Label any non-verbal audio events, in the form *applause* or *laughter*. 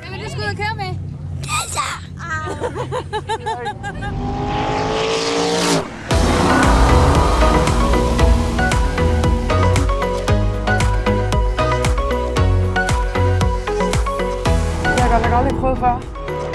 Hvad vil du skal ud og køre med? Det *laughs* har da godt lige.